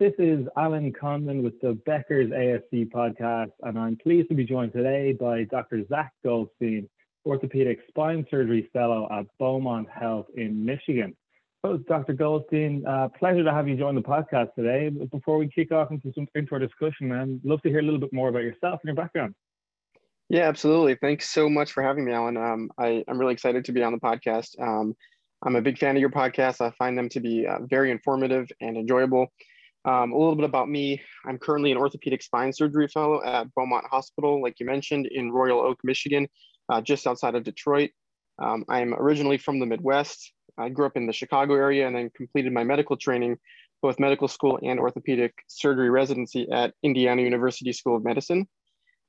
This is Alan Condon with the Becker's ASC podcast, and I'm pleased to be joined today by Dr. Zach Goldstein, Orthopedic Spine Surgery Fellow at Beaumont Health in Michigan. So, Dr. Goldstein, uh, pleasure to have you join the podcast today. Before we kick off into, some, into our discussion, I'd love to hear a little bit more about yourself and your background. Yeah, absolutely. Thanks so much for having me, Alan. Um, I, am really excited to be on the podcast. Um, I'm a big fan of your podcast. I find them to be uh, very informative and enjoyable. Um, a little bit about me. I'm currently an orthopedic spine surgery fellow at Beaumont Hospital, like you mentioned, in Royal Oak, Michigan, uh, just outside of Detroit. Um, I'm originally from the Midwest. I grew up in the Chicago area and then completed my medical training, both medical school and orthopedic surgery residency at Indiana University School of Medicine.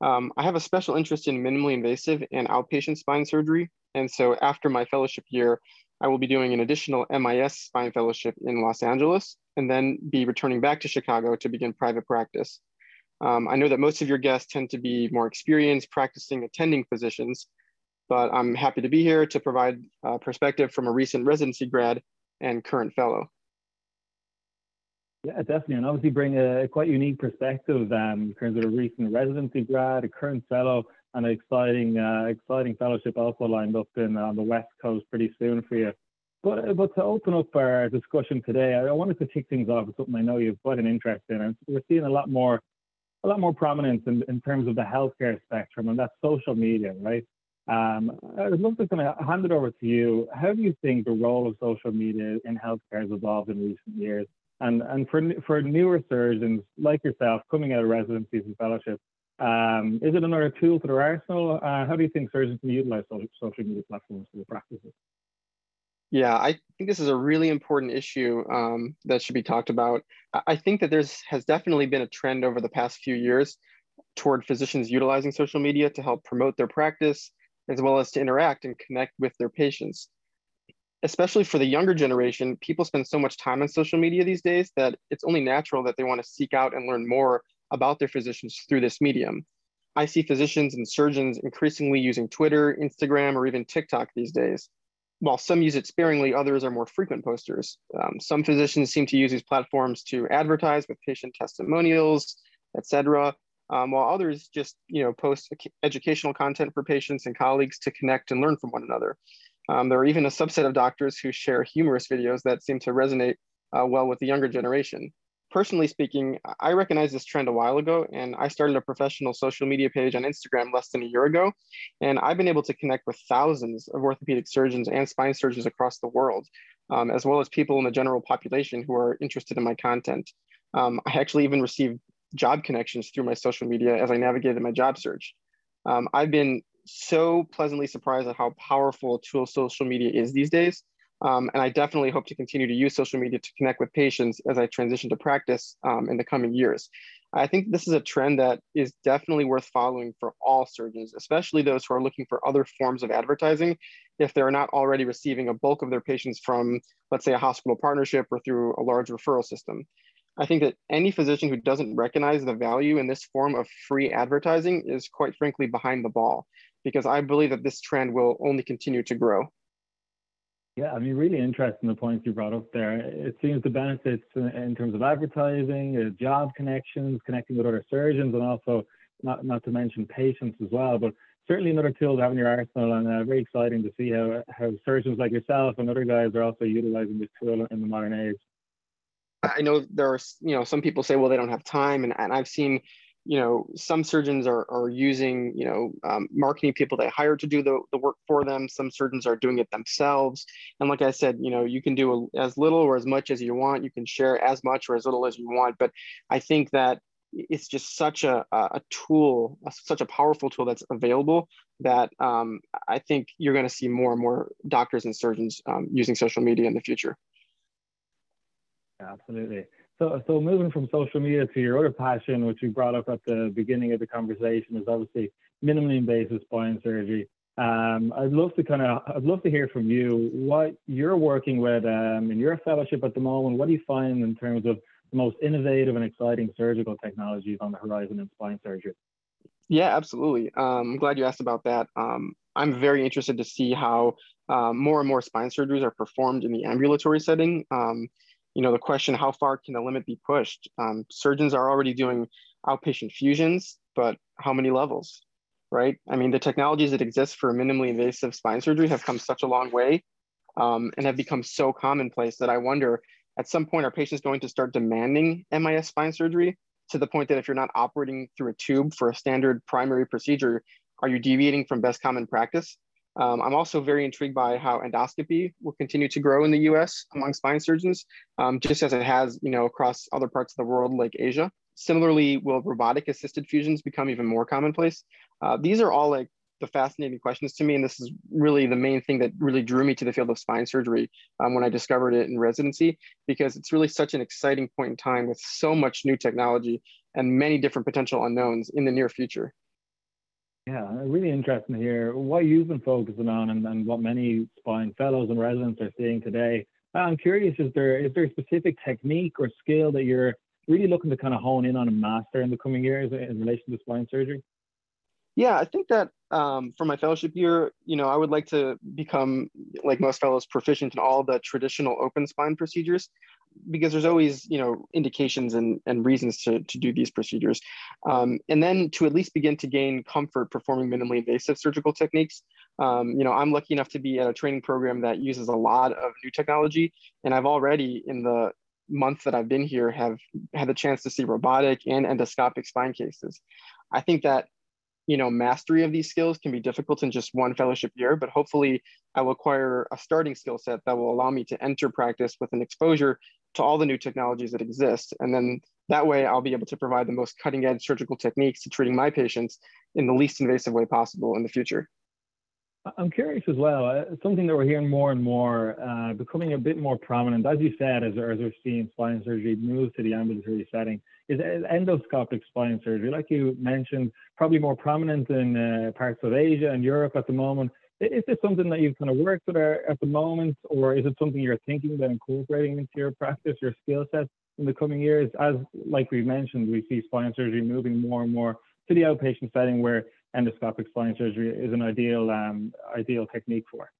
Um, I have a special interest in minimally invasive and outpatient spine surgery. And so after my fellowship year, I will be doing an additional MIS spine fellowship in Los Angeles and then be returning back to Chicago to begin private practice. Um, I know that most of your guests tend to be more experienced practicing attending physicians, but I'm happy to be here to provide a perspective from a recent residency grad and current fellow. Yeah, definitely, and obviously bring a quite unique perspective um, in terms of a recent residency grad, a current fellow, and an exciting, uh, exciting fellowship also lined up in on the west coast pretty soon for you. But but to open up our discussion today, I wanted to kick things off with something I know you've quite an interest in, and we're seeing a lot more, a lot more prominence in, in terms of the healthcare spectrum, and that's social media, right? Um, I'd love to kind of hand it over to you. How do you think the role of social media in healthcare has evolved in recent years? And and for for newer surgeons like yourself coming out of residencies and fellowships, um, is it another tool for their arsenal? Uh, how do you think surgeons can utilize social, social media platforms for their practices? Yeah, I think this is a really important issue um, that should be talked about. I think that there's has definitely been a trend over the past few years toward physicians utilizing social media to help promote their practice, as well as to interact and connect with their patients. Especially for the younger generation, people spend so much time on social media these days that it's only natural that they want to seek out and learn more about their physicians through this medium. I see physicians and surgeons increasingly using Twitter, Instagram, or even TikTok these days. While some use it sparingly, others are more frequent posters. Um, some physicians seem to use these platforms to advertise with patient testimonials, etc., um, while others just you know post educational content for patients and colleagues to connect and learn from one another. Um, there are even a subset of doctors who share humorous videos that seem to resonate uh, well with the younger generation personally speaking, I recognized this trend a while ago, and I started a professional social media page on Instagram less than a year ago. And I've been able to connect with thousands of orthopedic surgeons and spine surgeons across the world, um, as well as people in the general population who are interested in my content. Um, I actually even received job connections through my social media as I navigated my job search. Um, I've been so pleasantly surprised at how powerful a tool social media is these days. Um, and I definitely hope to continue to use social media to connect with patients as I transition to practice um, in the coming years. I think this is a trend that is definitely worth following for all surgeons, especially those who are looking for other forms of advertising if they're not already receiving a bulk of their patients from, let's say, a hospital partnership or through a large referral system. I think that any physician who doesn't recognize the value in this form of free advertising is quite frankly behind the ball, because I believe that this trend will only continue to grow. Yeah, I mean, really interesting the points you brought up there. It seems the benefits in terms of advertising, uh, job connections, connecting with other surgeons, and also not not to mention patients as well. But certainly another tool to have in your arsenal, and uh, very exciting to see how how surgeons like yourself and other guys are also utilizing this tool in the modern age. I know there are, you know, some people say, well, they don't have time, and, and I've seen you know, some surgeons are, are using, you know, um, marketing people they hire to do the, the work for them. Some surgeons are doing it themselves. And like I said, you know, you can do a, as little or as much as you want. You can share as much or as little as you want. But I think that it's just such a, a tool, such a powerful tool that's available that um, I think you're going to see more and more doctors and surgeons um, using social media in the future. Absolutely. So, so moving from social media to your other passion, which you brought up at the beginning of the conversation, is obviously minimally invasive spine surgery. Um, I'd love to kind of, I'd love to hear from you what you're working with um, in your fellowship at the moment. What do you find in terms of the most innovative and exciting surgical technologies on the horizon in spine surgery? Yeah, absolutely. Um, I'm glad you asked about that. Um, I'm very interested to see how uh, more and more spine surgeries are performed in the ambulatory setting. Um, you know, the question, how far can the limit be pushed? Um, surgeons are already doing outpatient fusions, but how many levels, right? I mean, the technologies that exist for minimally invasive spine surgery have come such a long way um, and have become so commonplace that I wonder, at some point, are patients going to start demanding MIS spine surgery to the point that if you're not operating through a tube for a standard primary procedure, are you deviating from best common practice? Um, I'm also very intrigued by how endoscopy will continue to grow in the US among spine surgeons, um, just as it has you know, across other parts of the world like Asia. Similarly, will robotic assisted fusions become even more commonplace? Uh, these are all like the fascinating questions to me. And this is really the main thing that really drew me to the field of spine surgery um, when I discovered it in residency, because it's really such an exciting point in time with so much new technology and many different potential unknowns in the near future. Yeah, really interesting to hear what you've been focusing on and, and what many spine fellows and residents are seeing today. I'm curious, is there is there a specific technique or skill that you're really looking to kind of hone in on and master in the coming years in relation to spine surgery? Yeah, I think that um, for my fellowship year, you know, I would like to become, like most fellows, proficient in all the traditional open spine procedures because there's always, you know, indications and, and reasons to, to do these procedures. Um, and then to at least begin to gain comfort performing minimally invasive surgical techniques. Um, you know, I'm lucky enough to be at a training program that uses a lot of new technology. And I've already, in the month that I've been here, have had the chance to see robotic and endoscopic spine cases. I think that you know, mastery of these skills can be difficult in just one fellowship year, but hopefully I will acquire a starting skill set that will allow me to enter practice with an exposure to all the new technologies that exist. And then that way I'll be able to provide the most cutting edge surgical techniques to treating my patients in the least invasive way possible in the future. I'm curious as well, uh, something that we're hearing more and more, uh, becoming a bit more prominent, as you said, as, as we're seeing spine surgery move to the ambulatory setting, is endoscopic spine surgery. Like you mentioned, probably more prominent in uh, parts of Asia and Europe at the moment. Is this something that you've kind of worked with at the moment, or is it something you're thinking about incorporating into your practice, your skill set in the coming years? As like we mentioned, we see spine surgery moving more and more to the outpatient setting where endoscopic spine surgery is an ideal um, ideal technique for.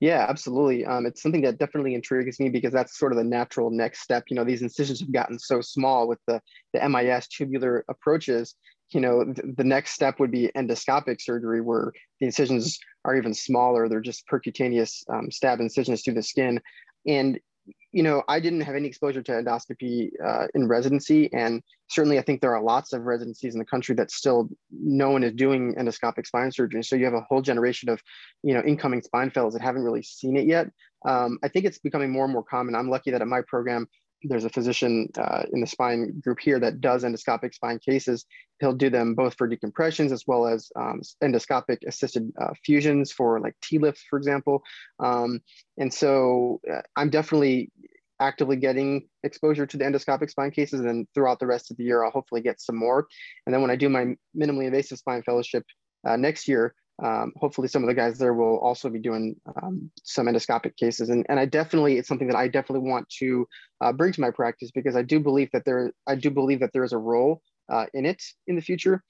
Yeah, absolutely. Um, it's something that definitely intrigues me because that's sort of the natural next step. You know, these incisions have gotten so small with the, the MIS tubular approaches. You know, th- the next step would be endoscopic surgery where the incisions are even smaller. They're just percutaneous um, stab incisions through the skin. And you know, I didn't have any exposure to endoscopy uh, in residency, and certainly I think there are lots of residencies in the country that still no one is doing endoscopic spine surgery. So you have a whole generation of, you know, incoming spine fellows that haven't really seen it yet. Um, I think it's becoming more and more common. I'm lucky that at my program there's a physician uh, in the spine group here that does endoscopic spine cases. He'll do them both for decompressions as well as um, endoscopic assisted uh, fusions for like TLIFs, for example. Um, and so uh, I'm definitely actively getting exposure to the endoscopic spine cases. And throughout the rest of the year, I'll hopefully get some more. And then when I do my minimally invasive spine fellowship uh, next year, um, hopefully some of the guys there will also be doing um, some endoscopic cases. And, and i definitely it's something that i definitely want to uh, bring to my practice because i do believe that there i do believe that there is a role uh, in it in the future.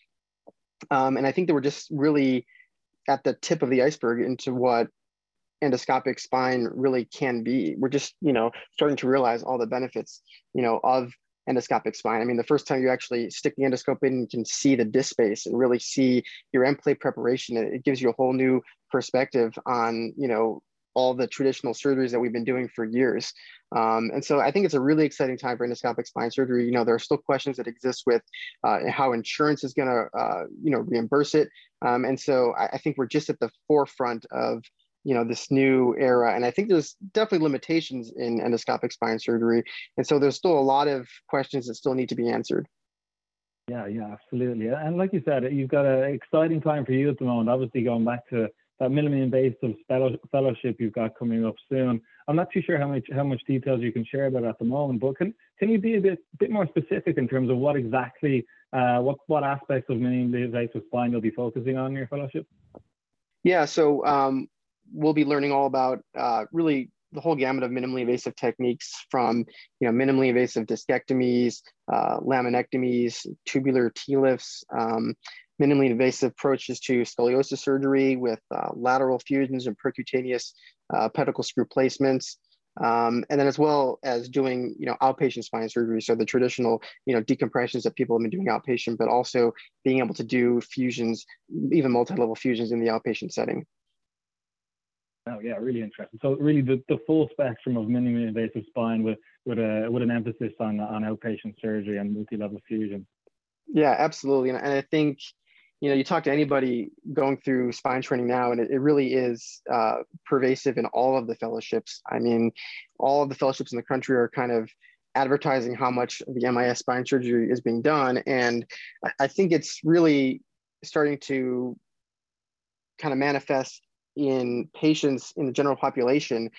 Um, and i think that we're just really at the tip of the iceberg into what endoscopic spine really can be. We're just you know starting to realize all the benefits you know of endoscopic spine. I mean, the first time you actually stick the endoscope in, you can see the disc space and really see your end plate preparation. It gives you a whole new perspective on, you know, all the traditional surgeries that we've been doing for years. Um, and so I think it's a really exciting time for endoscopic spine surgery. You know, there are still questions that exist with uh, how insurance is going to, uh, you know, reimburse it. Um, and so I, I, think we're just at the forefront of you know this new era. And i think there's definitely limitations in endoscopic spine surgery. And so there's still a lot of questions that still need to be answered. Yeah yeah absolutely. And like you said you've got an exciting time for you at the moment. Obviously going back to that minimally invasive fellowship you've got coming up soon. I'm not too sure how much how much details you can share about at the moment but can can you be a bit bit more specific in terms of what exactly uh, what what aspects of minimally invasive spine you'll be focusing on in your fellowship? Yeah so um, we'll be learning all about uh, really the whole gamut of minimally invasive techniques from you know minimally invasive discectomies, uh, laminectomies, tubular TLIFs, um, minimally invasive approaches to scoliosis surgery with uh, lateral fusions and percutaneous uh, pedicle screw placements. Um, and then as well as doing, you know, outpatient spine surgery. So the traditional, you know, decompressions that people have been doing outpatient, but also being able to do fusions, even multi-level fusions in the outpatient setting. Oh yeah, really interesting. So really the, the full spectrum of minimally invasive spine with with a with an emphasis on on outpatient surgery and multi-level fusion. Yeah, absolutely. And, and I think you know, you talk to anybody going through spine training now, and it, it really is uh, pervasive in all of the fellowships. I mean, all of the fellowships in the country are kind of advertising how much the MIS spine surgery is being done. And I, I think it's really starting to kind of manifest in patients in the general population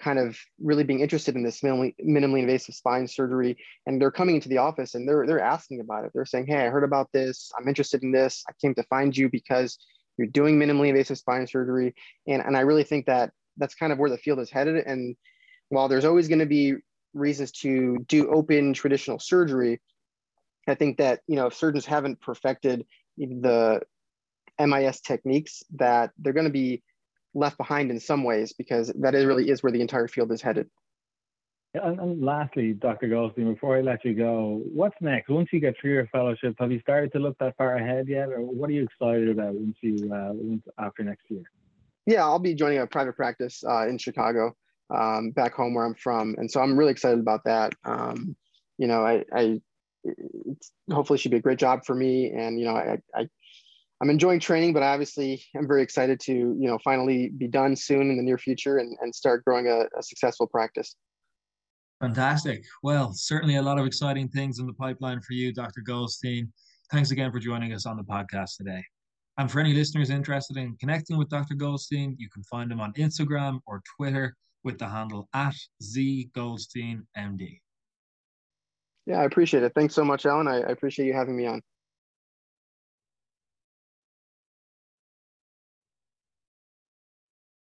kind of really being interested in this minimally, minimally invasive spine surgery. And they're coming into the office and they're they're asking about it. They're saying hey i heard about this. I'm interested in this. I came to find you because you're doing minimally invasive spine surgery. And, and i really think that that's kind of where the field is headed. And while there's always going to be reasons to do open traditional surgery i think that you know if surgeons haven't perfected the mis techniques that they're going to be left behind in some ways because that is really is where the entire field is headed. And, and, lastly, Dr. Goldstein, before I let you go, what's next? Once you get through your fellowship, have you started to look that far ahead yet, or what are you excited about once you uh, once after next year? Yeah, I'll be joining a private practice uh, in Chicago, um, back home where I'm from, and so I'm really excited about that. Um, you know, I, I hopefully should be a great job for me, and you know, I, I I'm enjoying training, but obviously I'm very excited to, you know, finally be done soon in the near future and, and start growing a, a successful practice. Fantastic. Well, certainly a lot of exciting things in the pipeline for you, Dr. Goldstein. Thanks again for joining us on the podcast today. And for any listeners interested in connecting with Dr. Goldstein, you can find him on Instagram or Twitter with the handle at zgoldsteinmd. Yeah, I appreciate it. Thanks so much, Alan. I, I appreciate you having me on.